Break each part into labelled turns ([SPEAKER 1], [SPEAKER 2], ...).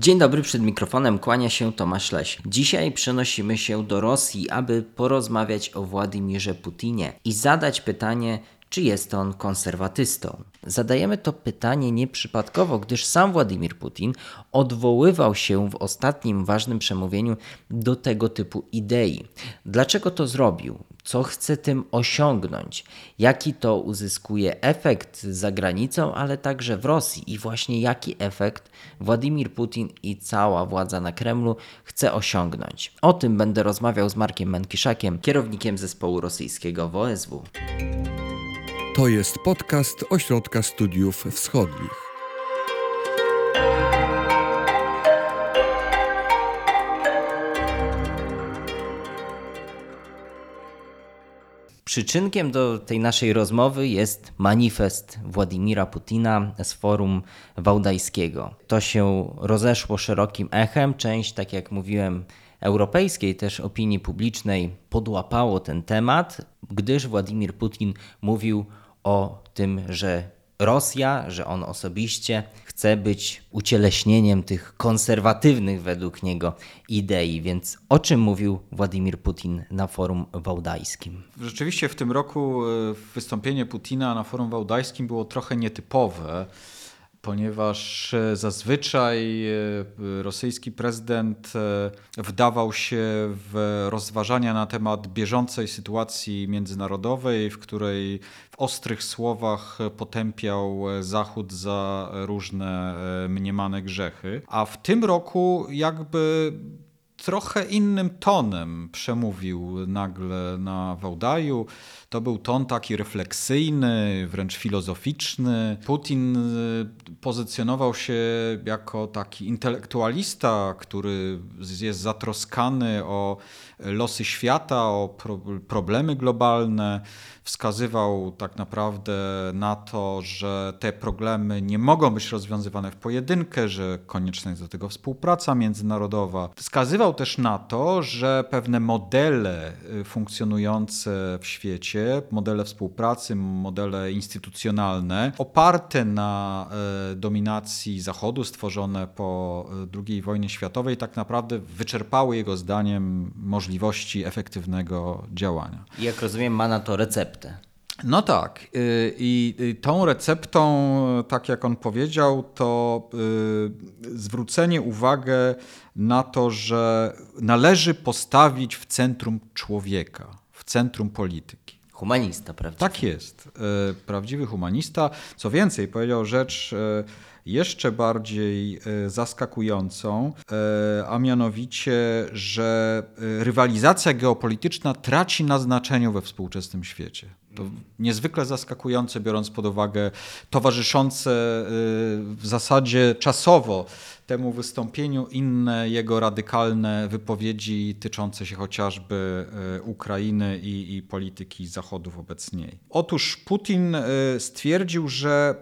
[SPEAKER 1] Dzień dobry, przed mikrofonem kłania się Tomasz Leś. Dzisiaj przenosimy się do Rosji, aby porozmawiać o Władimirze Putinie i zadać pytanie, czy jest on konserwatystą. Zadajemy to pytanie nieprzypadkowo, gdyż sam Władimir Putin odwoływał się w ostatnim ważnym przemówieniu do tego typu idei. Dlaczego to zrobił? Co chce tym osiągnąć? Jaki to uzyskuje efekt za granicą, ale także w Rosji? I właśnie jaki efekt Władimir Putin i cała władza na Kremlu chce osiągnąć? O tym będę rozmawiał z Markiem Mankiszakiem, kierownikiem zespołu rosyjskiego w OSW.
[SPEAKER 2] To jest podcast Ośrodka Studiów Wschodnich.
[SPEAKER 1] Przyczynkiem do tej naszej rozmowy jest manifest Władimira Putina z forum wałdajskiego. To się rozeszło szerokim echem. Część, tak jak mówiłem, europejskiej też opinii publicznej podłapało ten temat, gdyż Władimir Putin mówił o tym, że Rosja, że on osobiście chce być ucieleśnieniem tych konserwatywnych według niego idei. Więc o czym mówił Władimir Putin na forum wałdajskim?
[SPEAKER 3] Rzeczywiście w tym roku e, wystąpienie Putina na forum wałdajskim było trochę nietypowe ponieważ e, zazwyczaj e, rosyjski prezydent e, wdawał się w rozważania na temat bieżącej sytuacji międzynarodowej, w której w ostrych słowach potępiał Zachód za różne mniemane grzechy. A w tym roku jakby trochę innym tonem przemówił nagle na Wałdaju. To był ton taki refleksyjny, wręcz filozoficzny. Putin y, pozycjonował się jako taki intelektualista, który jest zatroskany o losy świata, o pro problemy globalne. Wskazywał tak naprawdę na to, że te problemy nie mogą być rozwiązywane w pojedynkę, że konieczna jest do tego współpraca międzynarodowa. Wskazywał też na to, że pewne modele y, funkcjonujące w świecie, modele współpracy, modele instytucjonalne, oparte na y, dominacji Zachodu, stworzone po y, II wojnie światowej, tak naprawdę wyczerpały jego zdaniem możliwości efektywnego działania.
[SPEAKER 1] Jak rozumiem, ma na to receptę.
[SPEAKER 3] No tak. Y, I tą receptą, tak jak on powiedział, to y, zwrócenie uwagi na to, że należy postawić w centrum człowieka, w centrum polityki.
[SPEAKER 1] Humanista, prawda?
[SPEAKER 3] Tak jest. Y, prawdziwy humanista. Co więcej, powiedział rzecz jeszcze bardziej e, zaskakującą, e, a mianowicie, że e, rywalizacja geopolityczna traci na znaczeniu we współczesnym świecie. To niezwykle zaskakujące, biorąc pod uwagę towarzyszące w zasadzie czasowo temu wystąpieniu inne jego radykalne wypowiedzi tyczące się chociażby Ukrainy i, i polityki Zachodu wobec niej. Otóż Putin stwierdził, że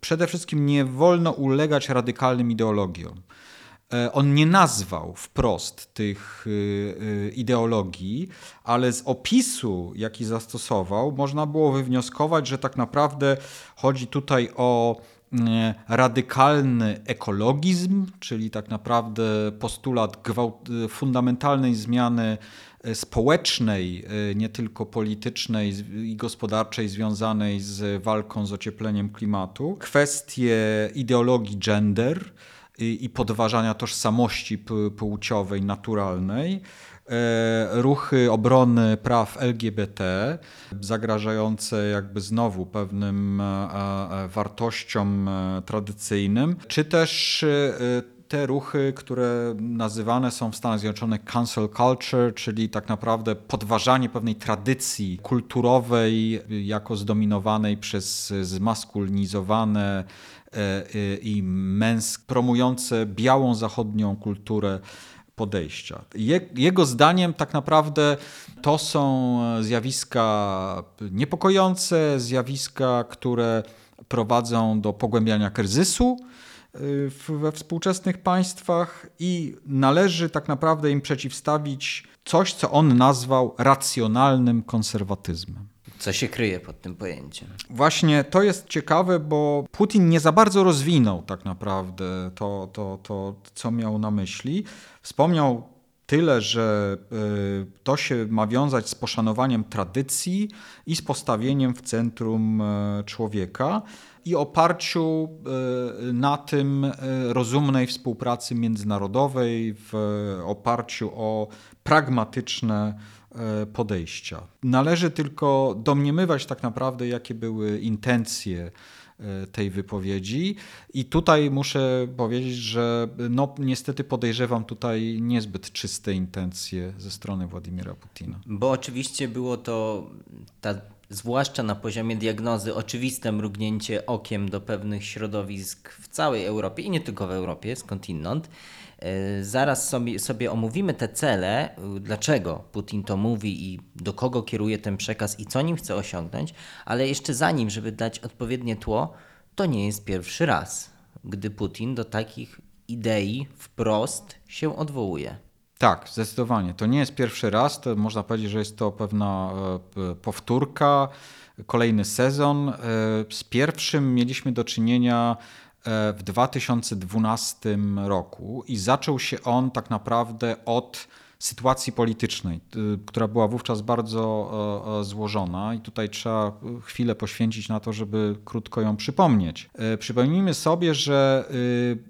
[SPEAKER 3] przede wszystkim nie wolno ulegać radykalnym ideologiom. E, on nie nazwał wprost tych ideologii, ale z opisu, jaki zastosował, można było wywnioskować, że tak naprawdę chodzi tutaj o radykalny ekologizm, czyli tak naprawdę postulat gwałt, fundamentalnej zmiany E, społecznej, e, nie tylko politycznej i gospodarczej związanej z walką z ociepleniem klimatu, kwestie ideologii gender i podważania tożsamości płciowej naturalnej, e, ruchy obrony praw LGBT, zagrażające jakby znowu pewnym wartościom tradycyjnym, czy też te ruchy, które nazywane są w Stanach Zjednoczonych cancel culture, czyli tak naprawdę podważanie pewnej tradycji kulturowej, jako zdominowanej przez zmaskulinizowane e, e, i męsk, promujące białą zachodnią kulturę podejścia. Jego zdaniem tak naprawdę to są zjawiska niepokojące, zjawiska, które prowadzą do pogłębiania kryzysu, we współczesnych państwach i należy tak naprawdę im przeciwstawić coś, co on nazwał racjonalnym konserwatyzmem.
[SPEAKER 1] Co się kryje pod tym pojęciem?
[SPEAKER 3] Właśnie to jest ciekawe, bo Putin nie za bardzo rozwinął tak naprawdę to, to, to co miał na myśli. Wspomniał tyle, że y, to się ma wiązać z poszanowaniem tradycji i z postawieniem w centrum e, człowieka i oparciu e, na tym e, rozumnej współpracy międzynarodowej, w oparciu o pragmatyczne podejścia. Należy tylko domniemywać tak naprawdę, jakie były intencje tej wypowiedzi. I tutaj muszę powiedzieć, że no, niestety podejrzewam tutaj niezbyt czyste intencje ze strony Władimira Putina.
[SPEAKER 1] Bo oczywiście było to ta zwłaszcza na poziomie diagnozy, oczywiste mrugnięcie okiem do pewnych środowisk w całej Europie i nie tylko w Europie, skądinąd. E, zaraz sobie, sobie omówimy te cele, dlaczego Putin to mówi i do kogo kieruje ten przekaz i co nim chce osiągnąć, ale jeszcze zanim, żeby dać odpowiednie tło, to nie jest pierwszy raz, gdy Putin do takich idei wprost się odwołuje.
[SPEAKER 3] Tak, zdecydowanie. To nie jest pierwszy raz. To można powiedzieć, że jest to pewna e, powtórka, kolejny sezon. E, z pierwszym mieliśmy do czynienia e, w 2012 roku i zaczął się on tak naprawdę od sytuacji politycznej, y, która była wówczas bardzo e, e, złożona i tutaj trzeba chwilę poświęcić na to, żeby krótko ją przypomnieć. E, przypomnijmy sobie, że y,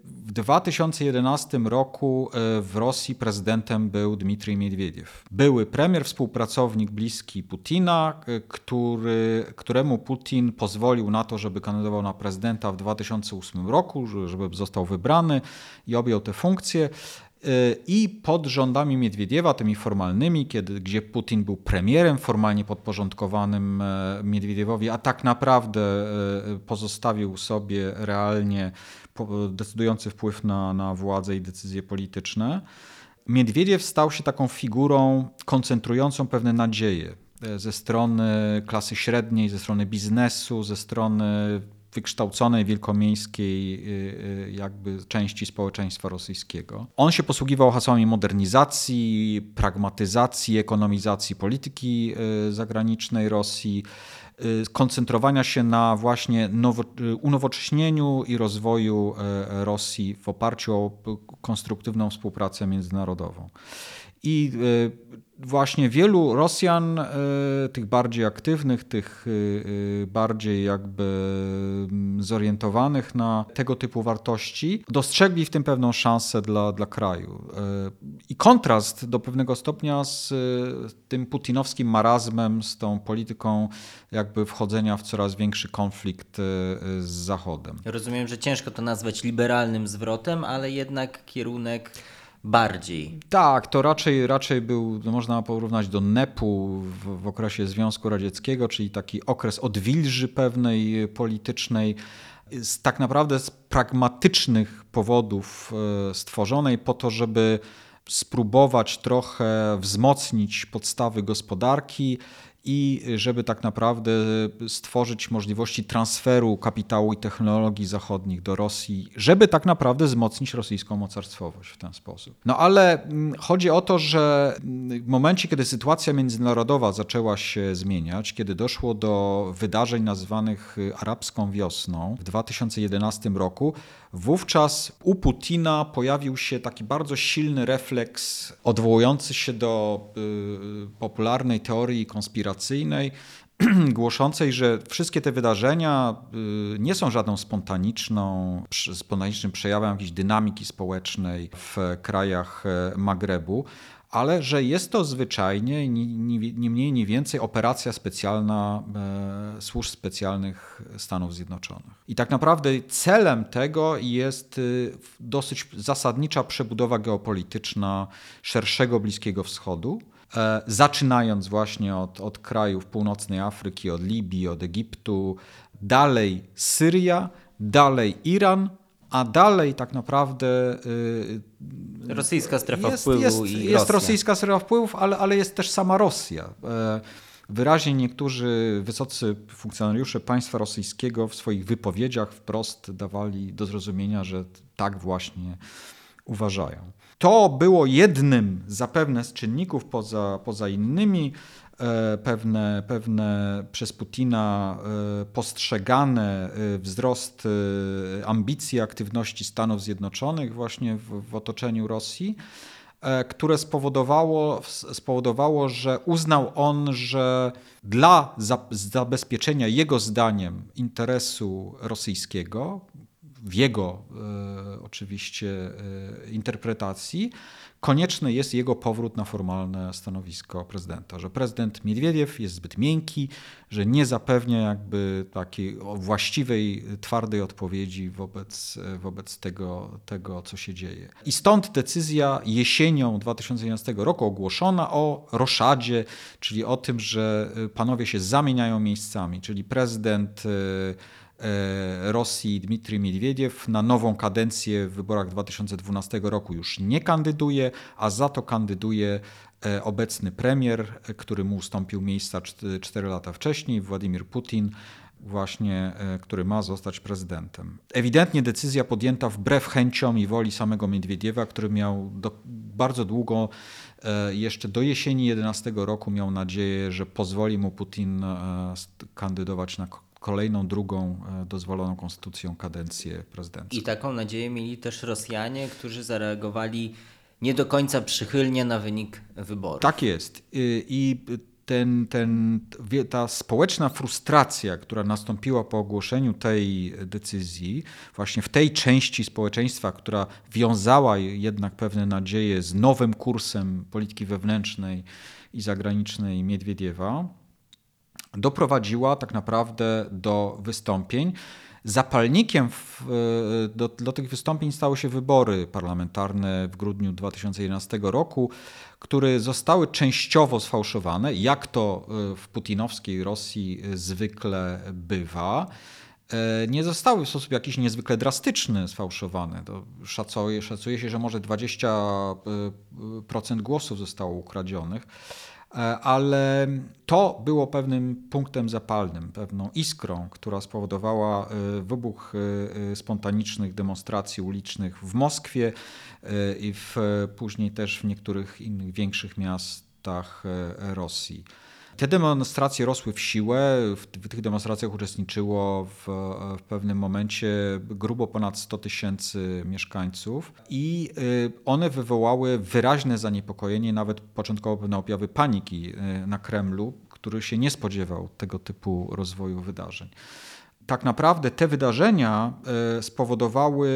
[SPEAKER 3] w 2011 roku w Rosji prezydentem był Dmitrij Miedwiediew. Były premier, współpracownik bliski Putina, który, któremu Putin pozwolił na to, żeby kandydował na prezydenta w 2008 roku, żeby został wybrany i objął tę funkcję. Y, I pod rządami Miedwiediewa, tymi formalnymi, kiedy, gdzie Putin był premierem formalnie podporządkowanym e, Miedwiediewowi, a tak naprawdę e, pozostawił sobie realnie decydujący wpływ na, na władzę i decyzje polityczne, Miedwiediew stał się taką figurą koncentrującą pewne nadzieje e, ze strony klasy średniej, ze strony biznesu, ze strony wykształconej wielkomiejskiej y, y, jakby części społeczeństwa rosyjskiego. On się posługiwał hasłami modernizacji, pragmatyzacji, ekonomizacji polityki y, zagranicznej Rosji, koncentrowania się na właśnie nowo, unowocześnieniu i rozwoju Rosji w oparciu o konstruktywną współpracę międzynarodową. I właśnie wielu Rosjan, e, tych bardziej aktywnych, tych e, e, bardziej jakby mm, zorientowanych na tego typu wartości, dostrzegli w tym pewną szansę dla, dla kraju. I kontrast do pewnego stopnia z tym putinowskim marazmem, z tą polityką jakby wchodzenia w coraz większy konflikt z Zachodem.
[SPEAKER 1] Rozumiem, że ciężko to nazwać liberalnym zwrotem, ale jednak kierunek bardziej.
[SPEAKER 3] Tak, to raczej, raczej był, można porównać do NEP-u w, w okresie Związku Radzieckiego, czyli taki okres odwilży pewnej politycznej, z, tak naprawdę z pragmatycznych powodów e, stworzonej po to, żeby spróbować trochę wzmocnić podstawy gospodarki i żeby tak naprawdę stworzyć możliwości transferu kapitału i technologii zachodnich do Rosji, żeby tak naprawdę wzmocnić rosyjską mocarstwowość w ten sposób. No ale mm, chodzi o to, że mm, w momencie, kiedy sytuacja międzynarodowa zaczęła się zmieniać, kiedy doszło do wydarzeń nazywanych arabską wiosną w 2011 roku, Wówczas u Putina pojawił się taki bardzo silny refleks odwołujący się do y, popularnej teorii głoszącej, że wszystkie te wydarzenia y, nie są żadną spontaniczną, spontanicznym przejawem jakiejś dynamiki społecznej w krajach e, Magrebu, ale że jest to zwyczajnie ni, mniej, ni więcej operacja specjalna e, służb specjalnych Stanów Zjednoczonych. I tak naprawdę celem tego jest y, dosyć zasadnicza przebudowa geopolityczna szerszego Bliskiego Wschodu. E, zaczynając właśnie od, od krajów północnej Afryki, od Libii, od Egiptu, dalej Syria, dalej Iran, a dalej tak naprawdę.
[SPEAKER 1] Yy, rosyjska strefa jest, wpływu
[SPEAKER 3] jest,
[SPEAKER 1] i
[SPEAKER 3] Jest
[SPEAKER 1] Rosja.
[SPEAKER 3] rosyjska strefa wpływów, ale, ale jest też sama Rosja. E, wyraźnie niektórzy wysocy funkcjonariusze państwa rosyjskiego w swoich wypowiedziach wprost dawali do zrozumienia, że tak właśnie uważają. To było jednym zapewne z czynników poza, poza innymi, e, pewne, pewne przez Putina e, postrzegane e, wzrost ambicji, aktywności Stanów Zjednoczonych właśnie w, w otoczeniu Rosji, które spowodowało, spowodowało, że uznał on, że dla zabezpieczenia jego zdaniem interesu rosyjskiego, w jego e, oczywiście e, interpretacji, konieczny jest jego powrót na formalne stanowisko prezydenta, że prezydent Miedwiediew jest zbyt miękki, że nie zapewnia jakby takiej właściwej, twardej odpowiedzi wobec, wobec tego, tego, co się dzieje. I stąd decyzja jesienią 2011 roku ogłoszona o roszadzie, czyli o tym, że panowie się zamieniają miejscami, czyli prezydent e, E, Rosji Dmitrij Miedwiediew na nową kadencję w wyborach 2012 roku już nie kandyduje, a za to kandyduje e, obecny premier, który mu ustąpił miejsca 4 lata wcześniej, Władimir Putin, właśnie, e, który ma zostać prezydentem. Ewidentnie decyzja podjęta wbrew chęciom i woli samego Miedwiediewa, który miał do, bardzo długo, jeszcze do jesieni 11 roku miał nadzieję, że pozwoli mu Putin kandydować na kolejną, drugą e, dozwoloną konstytucją kadencję prezydencką.
[SPEAKER 1] I taką nadzieję mieli też Rosjanie, którzy zareagowali nie do końca przychylnie na wynik wyborów.
[SPEAKER 3] Tak jest. I ten, ten, ta społeczna frustracja, która nastąpiła po ogłoszeniu tej decyzji, właśnie w tej części społeczeństwa, która wiązała jednak pewne nadzieje z nowym kursem polityki wewnętrznej i zagranicznej Miedwiediewa, doprowadziła tak naprawdę do wystąpień. Zapalnikiem w, e, do, do, tych wystąpień stały się wybory parlamentarne w grudniu 2011 roku, które zostały częściowo sfałszowane, jak to e, w putinowskiej Rosji zwykle bywa. E, nie zostały w sposób jakiś niezwykle drastyczny sfałszowane. To szacuje, szacuje się, że może 20% głosów zostało ukradzionych. E, ale to było pewnym punktem zapalnym, pewną iskrą, która spowodowała e, wybuch e, spontanicznych demonstracji ulicznych w Moskwie i w, później też w niektórych innych większych miastach Rosji. Te demonstracje rosły w siłę. W, tych demonstracjach uczestniczyło w, w, pewnym momencie grubo ponad 100 tysięcy mieszkańców i y, one wywołały wyraźne zaniepokojenie, nawet początkowo pewne objawy paniki y, na Kremlu, który się nie spodziewał tego typu rozwoju wydarzeń tak naprawdę te wydarzenia y, spowodowały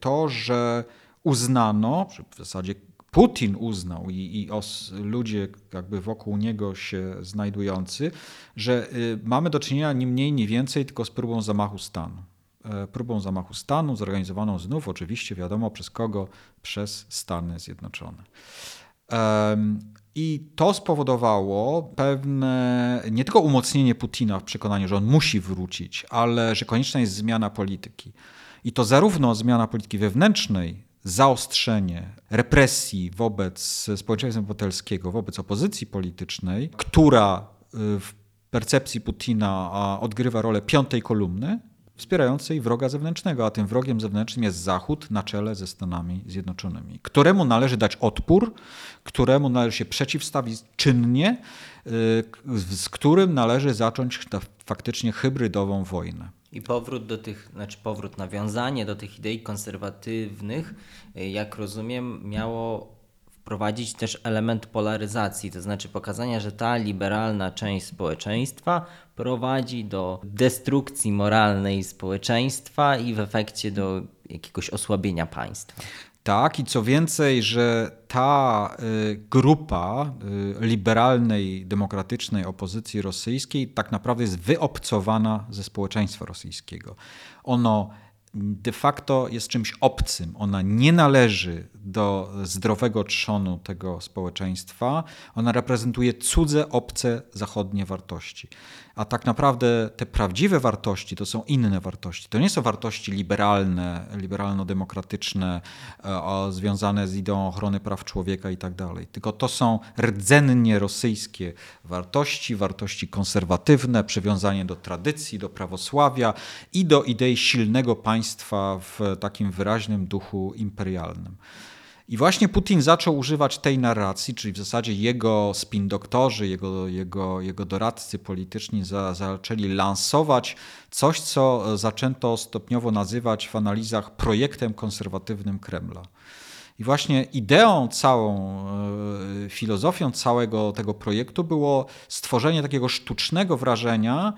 [SPEAKER 3] to, że uznano, w zasadzie Putin uznał i, i os, ludzie jakby wokół niego się znajdujący, że y, mamy do czynienia nie mniej, nie więcej tylko z próbą zamachu stanu. E, próbą zamachu stanu zorganizowaną znów oczywiście wiadomo przez kogo? Przez Stany Zjednoczone. I to spowodowało pewne nie tylko umocnienie Putina w przekonaniu, że on musi wrócić, ale że konieczna jest zmiana polityki. I to zarówno zmiana polityki wewnętrznej, zaostrzenie represji wobec społeczeństwa obywatelskiego, wobec opozycji politycznej, która y, w percepcji Putina odgrywa rolę piątej kolumny, wspierającej wroga zewnętrznego, a tym wrogiem zewnętrznym jest Zachód na czele ze Stanami Zjednoczonymi, któremu należy dać odpór, któremu należy się przeciwstawić czynnie, y, z którym należy zacząć faktycznie hybrydową wojnę.
[SPEAKER 1] I powrót do tych, znaczy powrót, nawiązanie do tych idei konserwatywnych, y, jak rozumiem, miało wprowadzić też element polaryzacji, to znaczy pokazania, że ta liberalna część społeczeństwa prowadzi do destrukcji moralnej społeczeństwa i w efekcie do jakiegoś osłabienia państwa.
[SPEAKER 3] Tak, i co więcej, że ta y, grupa y, liberalnej, demokratycznej opozycji rosyjskiej tak naprawdę jest wyobcowana ze społeczeństwa rosyjskiego. Ono de facto jest czymś obcym. Ona nie należy do zdrowego trzonu tego społeczeństwa. Ona reprezentuje cudze, obce, zachodnie wartości. A tak naprawdę te prawdziwe wartości to są inne wartości. To nie są wartości liberalne, liberalno-demokratyczne, e, związane z ideą ochrony praw człowieka i tak dalej. Tylko to są rdzennie rosyjskie wartości, wartości konserwatywne, przywiązanie do tradycji, do prawosławia i do idei silnego państwa w takim wyraźnym duchu imperialnym. I właśnie Putin zaczął używać tej narracji, czyli w zasadzie jego spin doktorzy, jego, jego, jego doradcy polityczni za, zaczęli lansować coś, co zaczęto stopniowo nazywać w analizach projektem konserwatywnym Kremla. I właśnie ideą całą, e, filozofią całego tego projektu było stworzenie takiego sztucznego wrażenia,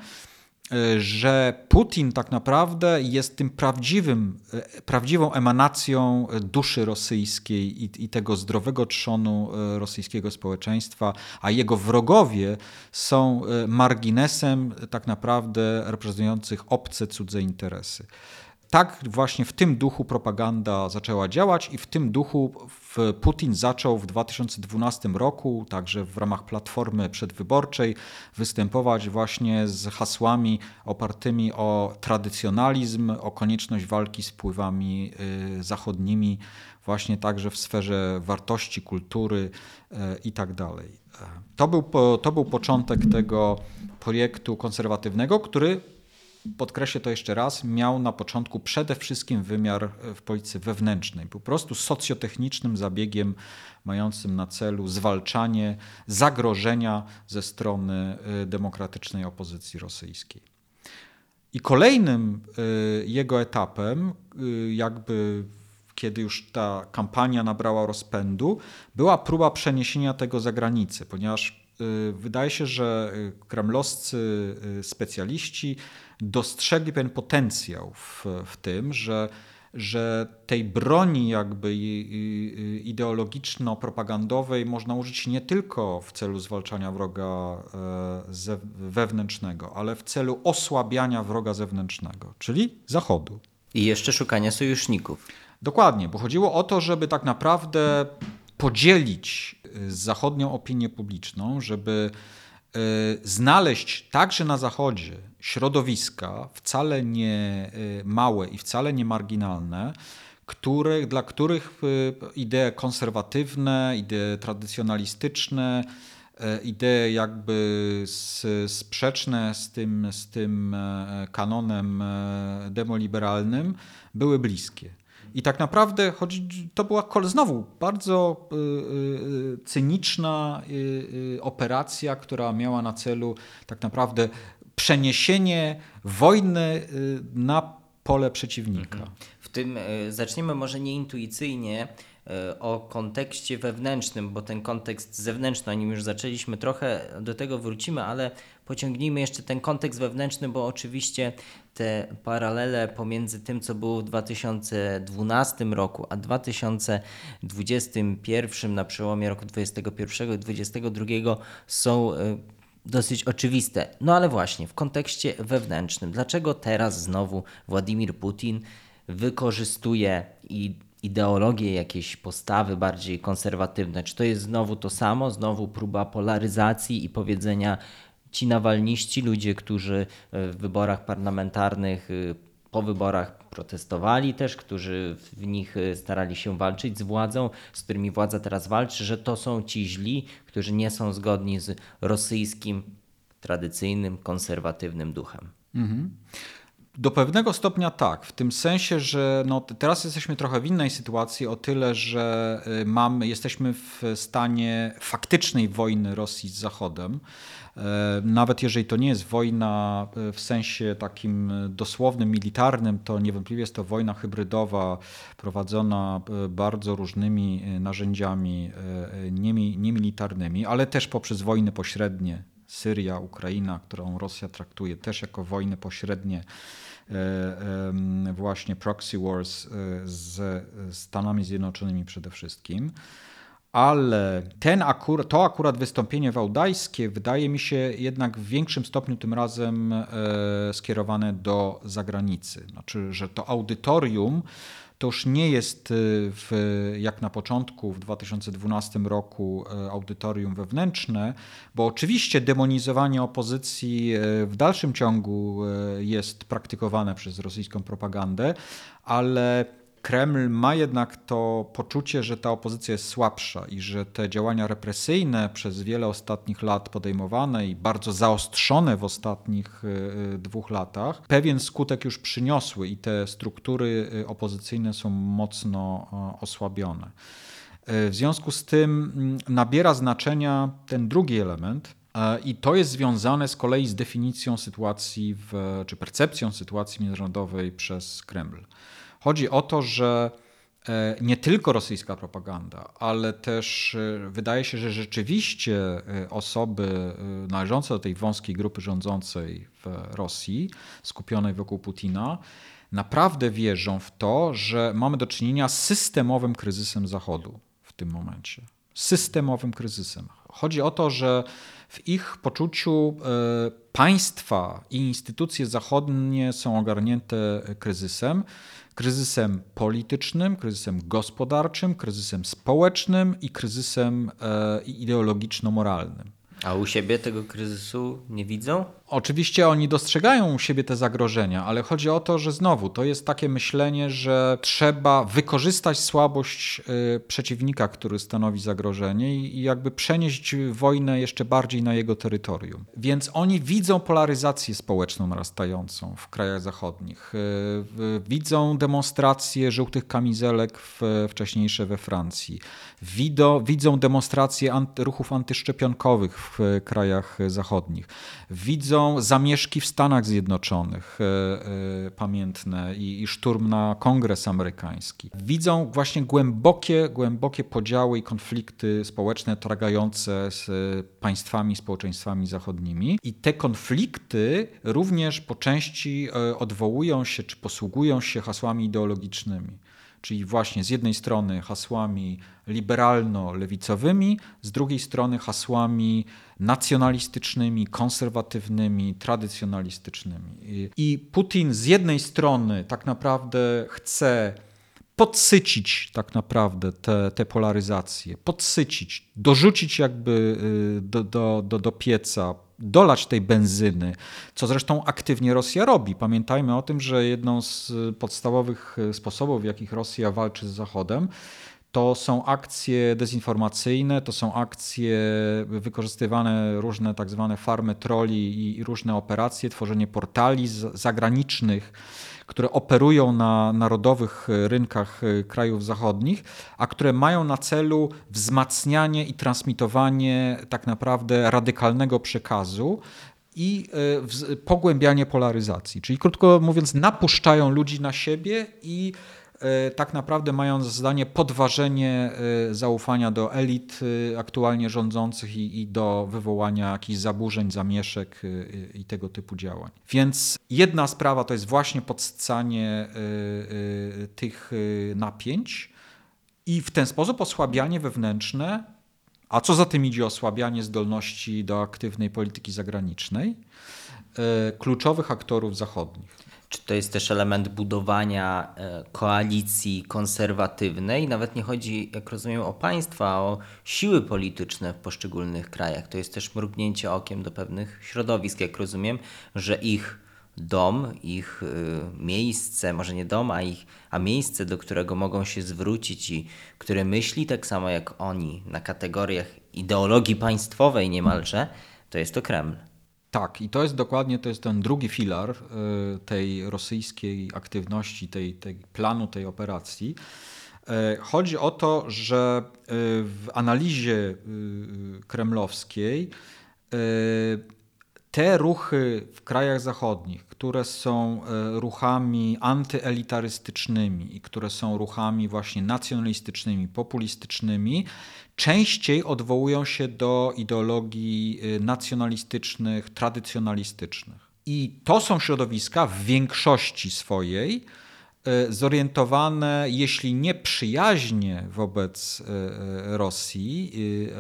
[SPEAKER 3] że Putin tak naprawdę jest tym prawdziwym, e, prawdziwą emanacją duszy rosyjskiej i, i, tego zdrowego trzonu rosyjskiego społeczeństwa, a jego wrogowie są marginesem tak naprawdę reprezentujących obce, cudze interesy. Tak właśnie w tym duchu propaganda zaczęła działać i w tym duchu Putin zaczął w 2012 roku, także w ramach platformy przedwyborczej, występować właśnie z hasłami opartymi o tradycjonalizm, o konieczność walki z wpływami y, zachodnimi, właśnie także w sferze wartości, kultury y, itd. Tak to był, to był początek tego projektu konserwatywnego, który podkreślę to jeszcze raz, miał na początku przede wszystkim wymiar e, w polityce wewnętrznej, po prostu socjotechnicznym zabiegiem mającym na celu zwalczanie zagrożenia ze strony e, demokratycznej opozycji rosyjskiej. I kolejnym e, jego etapem, jakby kiedy już ta kampania nabrała rozpędu, była próba przeniesienia tego za granicę, ponieważ wydaje się, że kremlowscy specjaliści dostrzegli pewien potencjał w, w tym, że, że tej broni jakby ideologiczno-propagandowej można użyć nie tylko w celu zwalczania wroga e, wewnętrznego, ale w celu osłabiania wroga zewnętrznego, czyli Zachodu.
[SPEAKER 1] I jeszcze szukania sojuszników.
[SPEAKER 3] Dokładnie, bo chodziło o to, żeby tak naprawdę podzielić e, zachodnią opinię publiczną, żeby znaleźć także na Zachodzie środowiska, wcale nie y, małe i wcale nie marginalne, które, dla których y, idee konserwatywne, idee tradycjonalistyczne, y, idee jakby sprzeczne z tym, z tym e, kanonem e, demoliberalnym były bliskie. I tak naprawdę chodzi, to była znowu bardzo cyniczna operacja, która miała na celu tak naprawdę przeniesienie wojny y, na pole przeciwnika. Mhm.
[SPEAKER 1] W tym y, zaczniemy może nieintuicyjnie y, o kontekście wewnętrznym, bo ten kontekst zewnętrzny, o nim już zaczęliśmy trochę, do tego wrócimy, ale pociągnijmy jeszcze ten kontekst wewnętrzny, bo oczywiście te paralele pomiędzy tym, co było w 2012 roku, a 2021 na przełomie roku 2021 i 2022 są dosyć oczywiste. No ale właśnie, w kontekście wewnętrznym, dlaczego teraz znowu Władimir Putin wykorzystuje i ideologię, jakieś postawy bardziej konserwatywne? Czy to jest znowu to samo, znowu próba polaryzacji i powiedzenia ci nawalniści, ludzie, którzy w wyborach parlamentarnych y, po wyborach protestowali też, którzy w nich y, starali się walczyć z władzą, z którymi władza teraz walczy, że to są ci źli, którzy nie są zgodni z rosyjskim, tradycyjnym, konserwatywnym duchem. Mhm.
[SPEAKER 3] Do pewnego stopnia tak, w tym sensie, że no, teraz jesteśmy trochę w innej sytuacji o tyle, że y, mamy, jesteśmy w stanie faktycznej wojny Rosji z Zachodem. E, nawet jeżeli to nie jest wojna e, w sensie takim dosłownym, militarnym, to niewątpliwie jest to wojna hybrydowa prowadzona e, bardzo różnymi narzędziami niemilitarnymi, ale też poprzez wojny pośrednie. Syria, Ukraina, którą Rosja traktuje też jako wojny pośrednie właśnie proxy wars z Stanami Zjednoczonymi przede wszystkim ale ten akur to akurat wystąpienie wałdajskie wydaje mi się jednak w większym stopniu tym razem e, skierowane do zagranicy. Znaczy, że to audytorium to już nie jest e, w, jak na początku w 2012 roku e, audytorium wewnętrzne, bo oczywiście demonizowanie opozycji e, w dalszym ciągu jest praktykowane przez rosyjską propagandę, ale Kreml ma jednak to poczucie, że ta opozycja jest słabsza i że te działania represyjne przez wiele ostatnich lat podejmowane i bardzo zaostrzone w ostatnich e, e, dwóch latach pewien skutek już przyniosły i te struktury e, opozycyjne są mocno osłabione. W związku z tym mm, nabiera znaczenia ten drugi element, i to jest związane z kolei z definicją sytuacji, w, czy percepcją sytuacji międzynarodowej przez Kreml. Chodzi o to, że e, nie tylko rosyjska propaganda, ale też e, wydaje się, że rzeczywiście osoby należące do tej wąskiej grupy rządzącej w Rosji, skupionej wokół Putina, naprawdę wierzą w to, że mamy do czynienia z systemowym kryzysem Zachodu w tym momencie. Systemowym kryzysem. Chodzi o to, że w ich poczuciu e, państwa i instytucje zachodnie są ogarnięte kryzysem. Kryzysem politycznym, kryzysem gospodarczym, kryzysem społecznym i kryzysem e, ideologiczno-moralnym.
[SPEAKER 1] A u siebie tego kryzysu nie widzą?
[SPEAKER 3] Oczywiście oni dostrzegają u siebie te zagrożenia, ale chodzi o to, że znowu to jest takie myślenie, że trzeba wykorzystać słabość y, przeciwnika, który stanowi zagrożenie i jakby przenieść wojnę jeszcze bardziej na jego terytorium. Więc oni widzą polaryzację społeczną narastającą w krajach zachodnich. Y, widzą demonstracje żółtych kamizelek wcześniejsze we Francji. Widzą, widzą demonstracje ruchów antyszczepionkowych w krajach zachodnich. Widzą zamieszki w Stanach Zjednoczonych, e, e, pamiętne, i, i szturm na kongres amerykański. Widzą właśnie głębokie, głębokie podziały i konflikty społeczne tragające z państwami, społeczeństwami zachodnimi. I te konflikty również po części e, odwołują się czy posługują się hasłami ideologicznymi czyli właśnie z jednej strony hasłami liberalno-lewicowymi, z drugiej strony hasłami nacjonalistycznymi, konserwatywnymi, tradycjonalistycznymi. I Putin z jednej strony tak naprawdę chce podsycić tak naprawdę te, te polaryzacje, podsycić, dorzucić jakby y, do, do, do, do pieca, dolać tej benzyny, co zresztą aktywnie Rosja robi. Pamiętajmy o tym, że jedną z podstawowych sposobów, w jakich Rosja walczy z Zachodem, to są akcje dezinformacyjne, to są akcje wykorzystywane różne tak zwane farmy troli i różne operacje, tworzenie portali zagranicznych, które operują na narodowych rynkach krajów zachodnich, a które mają na celu wzmacnianie i transmitowanie tak naprawdę radykalnego przekazu, i e, pogłębianie polaryzacji. Czyli krótko mówiąc, napuszczają ludzi na siebie i E, tak naprawdę mają za zadanie podważenie e, zaufania do elit e, aktualnie rządzących i, i do wywołania jakichś zaburzeń, zamieszek i tego typu działań. Więc jedna sprawa to jest właśnie podsycanie tych napięć i w ten sposób osłabianie wewnętrzne, a co za tym idzie osłabianie zdolności do aktywnej polityki zagranicznej kluczowych aktorów zachodnich.
[SPEAKER 1] Czy to jest też element budowania e, koalicji konserwatywnej? Nawet nie chodzi, jak rozumiem, o państwa, o siły polityczne w poszczególnych krajach. To jest też mrugnięcie okiem do pewnych środowisk, jak rozumiem, że ich dom, ich y, miejsce, może nie dom, a, ich, a miejsce, do którego mogą się zwrócić i które myśli tak samo jak oni na kategoriach ideologii państwowej niemalże, to jest to Kreml.
[SPEAKER 3] Tak, i to jest dokładnie to jest ten drugi filar y, tej rosyjskiej aktywności, tej, tej planu tej operacji. Y, chodzi o to, że y, w analizie kremlowskiej te ruchy w krajach zachodnich, które są ruchami antyelitarystycznymi i które są ruchami właśnie nacjonalistycznymi, populistycznymi, częściej odwołują się do ideologii y, nacjonalistycznych, tradycjonalistycznych. I to są środowiska w większości swojej y, zorientowane, jeśli nie przyjaźnie wobec y, Rosji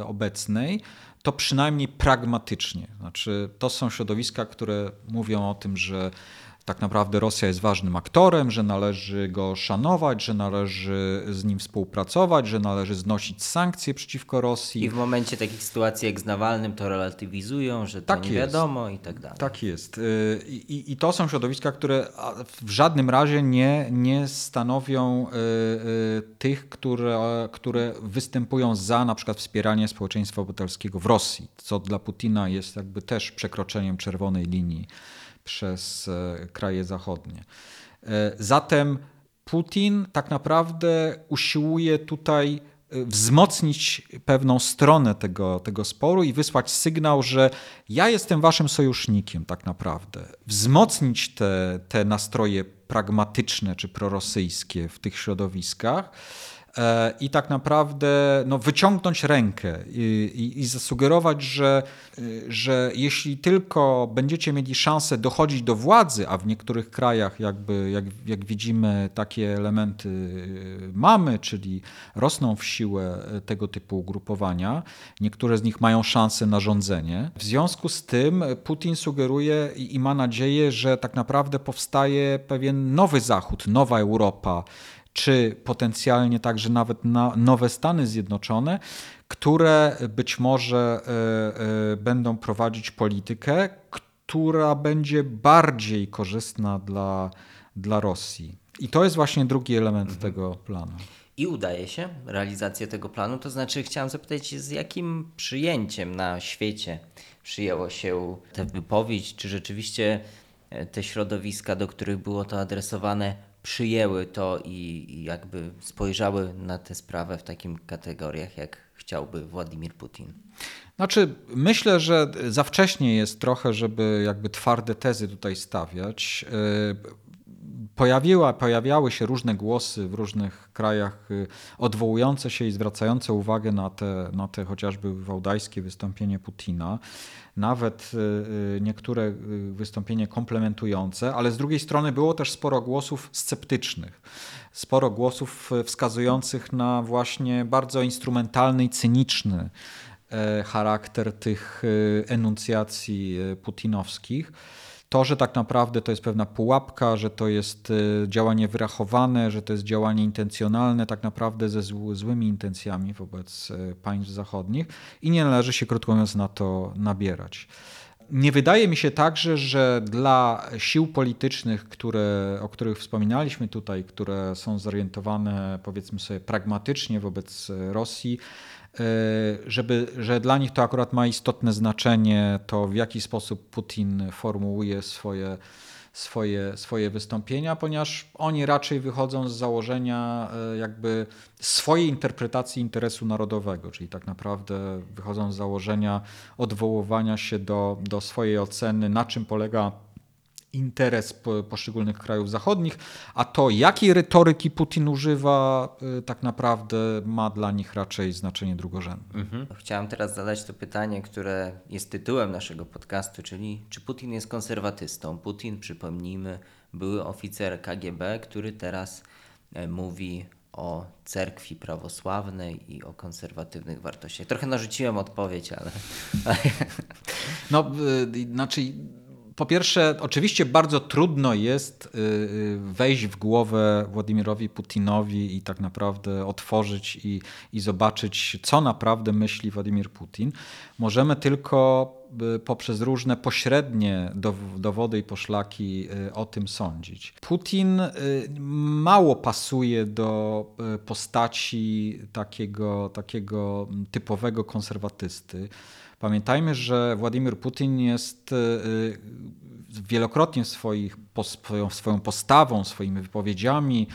[SPEAKER 3] obecnej, to przynajmniej pragmatycznie. Znaczy, to są środowiska, które mówią o tym, że tak naprawdę Rosja jest ważnym aktorem, że należy go szanować, że należy z nim współpracować, że należy znosić sankcje przeciwko Rosji.
[SPEAKER 1] I w momencie takich sytuacji jak z Nawalnym to relatywizują, że to tak nie jest. wiadomo i tak dalej.
[SPEAKER 3] Tak jest. Y, I, I, to są środowiska, które w żadnym razie nie, nie stanowią y, y, tych, które, które występują za na przykład wspieranie społeczeństwa obywatelskiego w Rosji, co dla Putina jest jakby też przekroczeniem czerwonej linii przez e, kraje zachodnie. E, zatem Putin tak naprawdę usiłuje tutaj wzmocnić pewną stronę tego, tego sporu i wysłać sygnał, że ja jestem waszym sojusznikiem tak naprawdę. Wzmocnić te, te nastroje pragmatyczne czy prorosyjskie w tych środowiskach e, i tak naprawdę no, wyciągnąć rękę i, i, i, zasugerować, że, że jeśli tylko będziecie mieli szansę dochodzić do władzy, a w niektórych krajach jakby, jak, jak widzimy takie elementy mamy, czyli rosną w siłę tego typu ugrupowania, niektóre z nich mają szansę na rządzenie. W związku z tym Putin sugeruje i, i ma nadzieję, że tak naprawdę powstaje pewien nowy Zachód, nowa Europa, czy potencjalnie także nawet na nowe Stany Zjednoczone, które być może y, y, będą prowadzić politykę, która będzie bardziej korzystna dla, dla Rosji. I to jest właśnie drugi element mhm. tego planu.
[SPEAKER 1] I udaje się realizację tego planu. To znaczy, chciałem zapytać, z jakim przyjęciem na świecie przyjęło się tę wypowiedź? Czy rzeczywiście e, te środowiska, do których było to adresowane, przyjęły to i, i jakby spojrzały na tę sprawę w takich kategoriach, jak chciałby Władimir Putin?
[SPEAKER 3] Znaczy, myślę, że za wcześnie jest trochę, żeby jakby twarde tezy tutaj stawiać. Pojawiła, pojawiały się różne głosy w różnych krajach y, odwołujące się i zwracające uwagę na te, na te chociażby wałdajskie wystąpienie Putina, nawet y, y, niektóre wystąpienie komplementujące, ale z drugiej strony było też sporo głosów sceptycznych, sporo głosów wskazujących na właśnie bardzo instrumentalny i cyniczny e, charakter tych enuncjacji putinowskich to, że tak naprawdę to jest pewna pułapka, że to jest e, działanie wyrachowane, że to jest działanie intencjonalne, tak naprawdę ze złymi intencjami wobec e, państw zachodnich i nie należy się, krótko mówiąc, na to nabierać. Nie wydaje mi się także, że dla sił politycznych, które, o których wspominaliśmy tutaj, które są zorientowane powiedzmy sobie pragmatycznie wobec Rosji, E, żeby, że dla nich to akurat ma istotne znaczenie, to w jaki sposób Putin formułuje swoje, swoje, swoje wystąpienia, ponieważ oni raczej wychodzą z założenia e, jakby swojej interpretacji interesu narodowego, czyli tak naprawdę wychodzą z założenia odwoływania się do, do swojej oceny, na czym polega interes poszczególnych krajów zachodnich, a to jakiej retoryki Putin używa, y, tak naprawdę ma dla nich raczej znaczenie drugorzędne.
[SPEAKER 1] Mhm. Chciałem teraz zadać to pytanie, które jest tytułem naszego podcastu, czyli czy Putin jest konserwatystą? Putin, przypomnijmy, były oficer KGB, który teraz e, mówi o cerkwi prawosławnej i o konserwatywnych wartościach. Trochę narzuciłem odpowiedź, ale.
[SPEAKER 3] No, y, znaczy po pierwsze, oczywiście bardzo trudno jest y, y, wejść w głowę Władimirowi Putinowi i tak naprawdę otworzyć i, i zobaczyć, co naprawdę myśli Władimir Putin. Możemy tylko y, poprzez różne pośrednie dowody i poszlaki o tym sądzić. Putin mało pasuje do postaci takiego, takiego typowego konserwatysty. Pamiętajmy, że Władimir Putin jest y, y, wielokrotnie swoich, swoją, postawą, swoimi wypowiedziami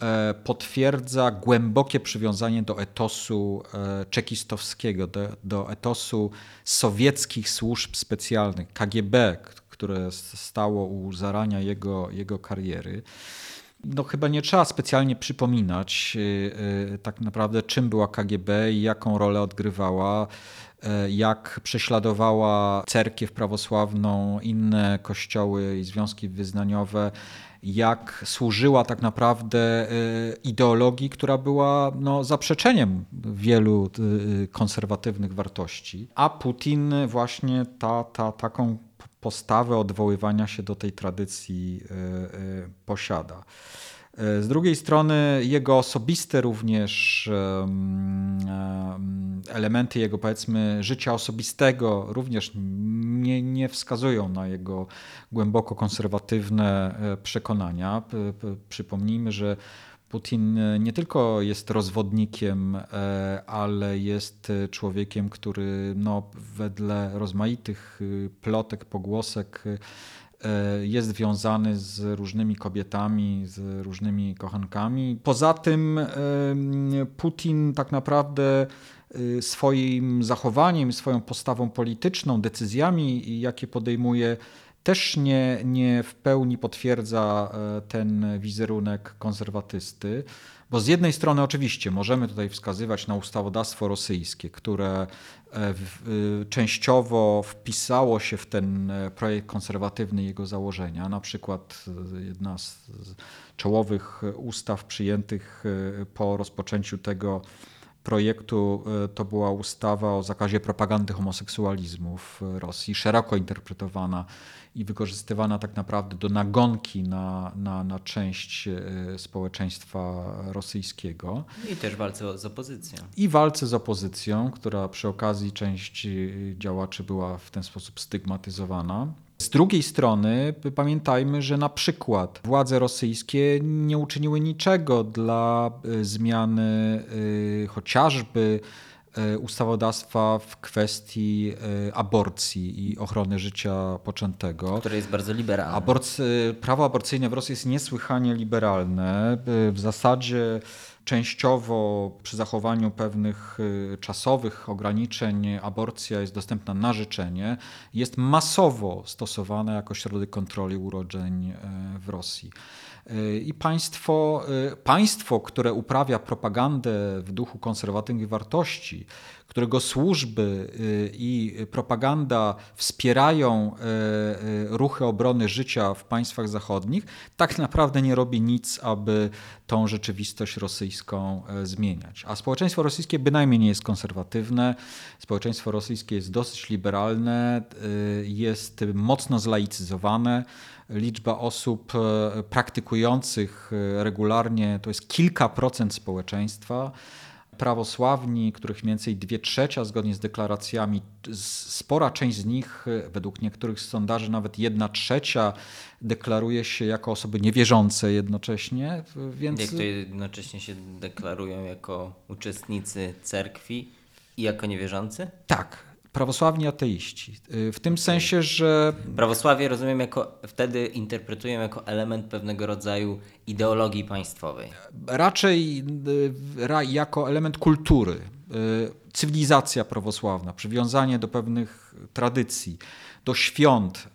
[SPEAKER 3] e, potwierdza głębokie przywiązanie do etosu e, czekistowskiego, do, do etosu sowieckich służb specjalnych, KGB, które stało u zarania jego, jego kariery. No, chyba nie trzeba specjalnie przypominać y, tak naprawdę, czym była KGB i jaką rolę odgrywała jak prześladowała cerkiew prawosławną, inne kościoły i związki wyznaniowe, jak służyła tak naprawdę e, ideologii, która była no, zaprzeczeniem wielu e, konserwatywnych wartości. A Putin właśnie ta, ta, taką postawę odwoływania się do tej tradycji posiada. Z drugiej strony jego osobiste również elementy jego powiedzmy życia osobistego również nie, nie wskazują na jego głęboko konserwatywne e, przekonania. Przypomnijmy, że Putin nie tylko jest rozwodnikiem, e, ale jest człowiekiem, który no, wedle rozmaitych plotek, pogłosek e, jest wiązany z różnymi kobietami, z różnymi kochankami. Poza tym em, Putin tak naprawdę y, swoim zachowaniem, swoją postawą polityczną, decyzjami, jakie podejmuje, też nie, nie w pełni potwierdza e, ten wizerunek konserwatysty. Bo z jednej strony oczywiście możemy tutaj wskazywać na ustawodawstwo rosyjskie, które e, y, częściowo wpisało się w ten e, projekt konserwatywny i jego założenia. Na przykład e, jedna z czołowych ustaw przyjętych e, po rozpoczęciu tego projektu e, to była ustawa o zakazie propagandy homoseksualizmu w Rosji, szeroko interpretowana i wykorzystywana tak naprawdę do nagonki na, na, na część e, społeczeństwa rosyjskiego
[SPEAKER 1] I też walce z opozycją.
[SPEAKER 3] i walce z opozycją, która przy okazji część y, działaczy była w ten sposób stygmatyzowana. Z drugiej strony pamiętajmy, że na przykład władze rosyjskie nie uczyniły niczego dla y, zmiany y, chociażby y, ustawodawstwa w kwestii aborcji i ochrony życia poczętego.
[SPEAKER 1] Które jest bardzo liberalne.
[SPEAKER 3] Aborcy, prawo aborcyjne w Rosji jest niesłychanie liberalne. W zasadzie częściowo przy zachowaniu pewnych y, czasowych ograniczeń aborcja jest dostępna na życzenie. Jest masowo stosowana jako środek kontroli urodzeń y, w Rosji. Y, I państwo, y, państwo, które uprawia propagandę w duchu konserwatywnych wartości, którego służby y, i propaganda wspierają ruchy obrony życia w państwach zachodnich, tak naprawdę nie robi nic, aby tą rzeczywistość rosyjską zmieniać. A społeczeństwo rosyjskie bynajmniej nie jest konserwatywne, społeczeństwo rosyjskie jest dosyć liberalne, jest mocno zlaicyzowane. Liczba osób e, praktykujących e, regularnie to jest kilka procent społeczeństwa. Prawosławni, których mniej więcej dwie trzecia zgodnie z deklaracjami, spora część z nich, e, według niektórych sondaży nawet jedna trzecia deklaruje się jako osoby niewierzące jednocześnie, więc
[SPEAKER 1] Jak to jednocześnie się deklarują jako uczestnicy cerkwi i jako niewierzący?
[SPEAKER 3] tak, prawosławni ateiści. Y, W tym sensie, że
[SPEAKER 1] Prawosławie rozumiem jako, wtedy interpretują jako element pewnego rodzaju ideologii państwowej.
[SPEAKER 3] raczej y, jako element kultury, y, cywilizacja prawosławna, przywiązanie do pewnych tradycji, do świąt,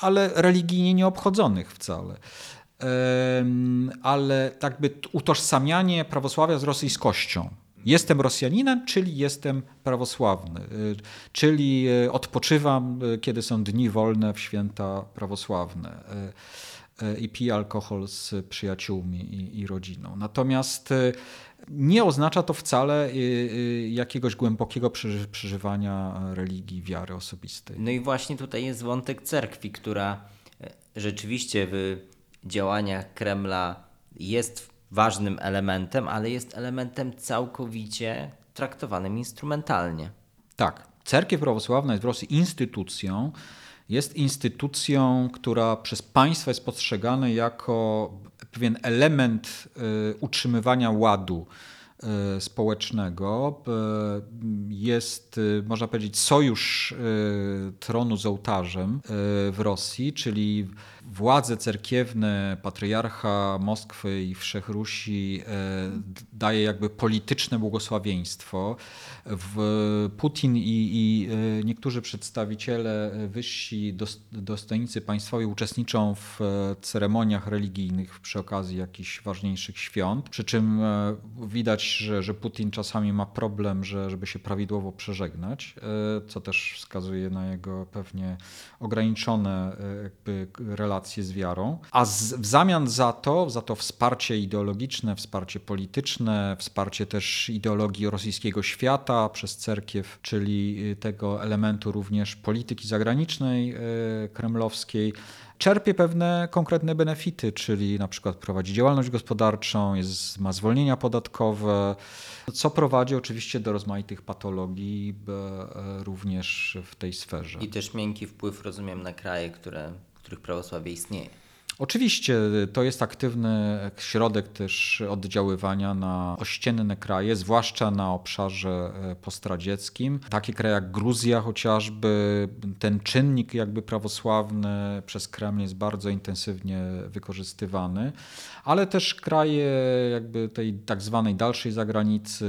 [SPEAKER 3] ale religijnie nieobchodzonych wcale. Ale tak by utożsamianie prawosławia z rosyjskością. Jestem Rosjaninem, czyli jestem prawosławny, y, czyli y, odpoczywam, y, kiedy są dni wolne w święta prawosławne i piję alkohol z przyjaciółmi i, i rodziną. Natomiast nie oznacza to wcale jakiegoś głębokiego przeży- przeżywania religii, wiary osobistej.
[SPEAKER 1] No i właśnie tutaj jest wątek cerkwi, która rzeczywiście w działaniach Kremla jest ważnym elementem, ale jest elementem całkowicie traktowanym instrumentalnie.
[SPEAKER 3] Tak. Cerkiew prawosławna jest w Rosji instytucją. Jest instytucją, która przez państwo jest postrzegana jako pewien element y, utrzymywania ładu y, społecznego. Y, Jest, można powiedzieć, sojusz tronu z ołtarzem w Rosji, czyli władze cerkiewne, patriarcha Moskwy i Wszech Rusi e, daje jakby polityczne błogosławieństwo. Putin i, i e, niektórzy przedstawiciele wyżsi dos- dostojnicy państwowi uczestniczą w e, ceremoniach religijnych przy okazji jakichś ważniejszych świąt. Przy czym widać, że, że Putin czasami ma problem, że, żeby się prawidłowo przeżegnać, co też wskazuje na jego pewnie ograniczone jakby relacje z wiarą. A z, w zamian za to, za to wsparcie ideologiczne, wsparcie polityczne, wsparcie też ideologii rosyjskiego świata przez cerkiew, czyli y, tego elementu również polityki zagranicznej e, kremlowskiej, czerpie pewne konkretne benefity, czyli na przykład prowadzi działalność gospodarczą, jest, ma zwolnienia podatkowe, co prowadzi oczywiście do rozmaitych patologii e, również w tej sferze.
[SPEAKER 1] I też miękki wpływ, rozumiem, na kraje, które, których prawosławie istnieje.
[SPEAKER 3] Oczywiście to jest aktywny środek też oddziaływania na ościenne kraje, zwłaszcza na obszarze e, postradzieckim. Takie kraje jak Gruzja chociażby, ten czynnik jakby prawosławny przez Kreml jest bardzo intensywnie wykorzystywany, ale też kraje jakby tej tak zwanej dalszej zagranicy,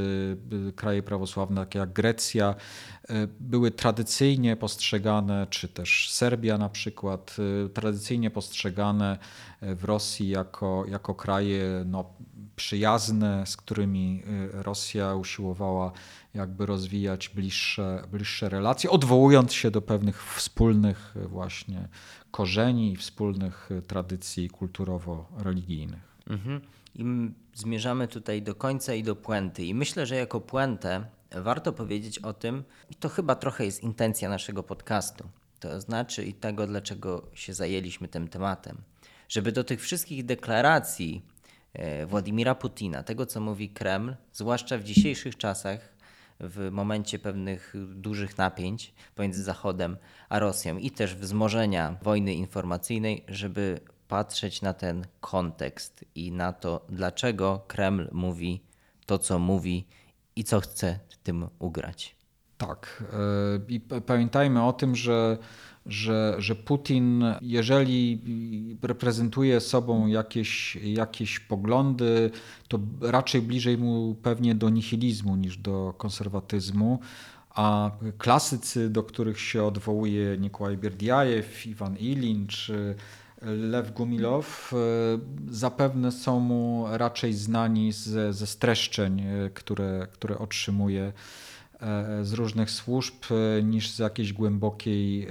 [SPEAKER 3] y, kraje prawosławne takie jak Grecja, y, były tradycyjnie postrzegane, czy też Serbia na przykład, y, tradycyjnie postrzegane w Rosji jako, jako kraje no, przyjazne, z którymi Rosja usiłowała jakby rozwijać bliższe, bliższe relacje, odwołując się do pewnych wspólnych właśnie korzeni i wspólnych tradycji kulturowo-religijnych.
[SPEAKER 1] Mhm. I zmierzamy tutaj do końca i do puenty. I myślę, że jako puentę warto powiedzieć o tym, i to chyba trochę jest intencja naszego podcastu, to znaczy i tego, dlaczego się zajęliśmy tym tematem, żeby do tych wszystkich deklaracji e, Władimira Putina, tego co mówi Kreml, zwłaszcza w dzisiejszych czasach, w momencie pewnych dużych napięć pomiędzy Zachodem a Rosją i też wzmożenia wojny informacyjnej, żeby patrzeć na ten kontekst i na to, dlaczego Kreml mówi to, co mówi i co chce tym ugrać.
[SPEAKER 3] Tak. e, I pamiętajmy o tym, że, że, że Putin, jeżeli reprezentuje sobą jakieś, jakieś poglądy, to raczej bliżej mu pewnie do nihilizmu niż do konserwatyzmu. A klasycy, do których się odwołuje Nikołaj Bierdiajew, Iwan Ilin czy Lew Gumilow, e, zapewne są mu raczej znani ze, ze streszczeń, e, które, które otrzymuje z różnych służb e, niż z jakiejś głębokiej,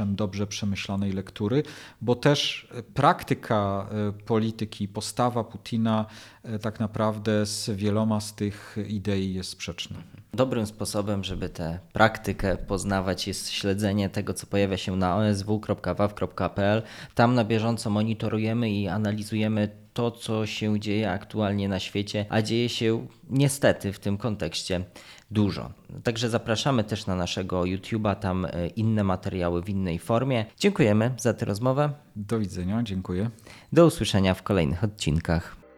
[SPEAKER 3] e, dobrze przemyślanej lektury, bo też praktyka e, polityki, postawa Putina e, tak naprawdę z wieloma z tych idei jest sprzeczna.
[SPEAKER 1] Dobrym sposobem, żeby tę praktykę poznawać jest śledzenie tego, co pojawia się na osw.waw.pl. Tam na bieżąco monitorujemy i analizujemy to, co się dzieje aktualnie na świecie, a dzieje się niestety w tym kontekście dużo. Także zapraszamy też na naszego YouTube'a, tam e, inne materiały w innej formie. Dziękujemy za tę rozmowę.
[SPEAKER 3] Do widzenia, dziękuję.
[SPEAKER 1] Do usłyszenia w kolejnych odcinkach.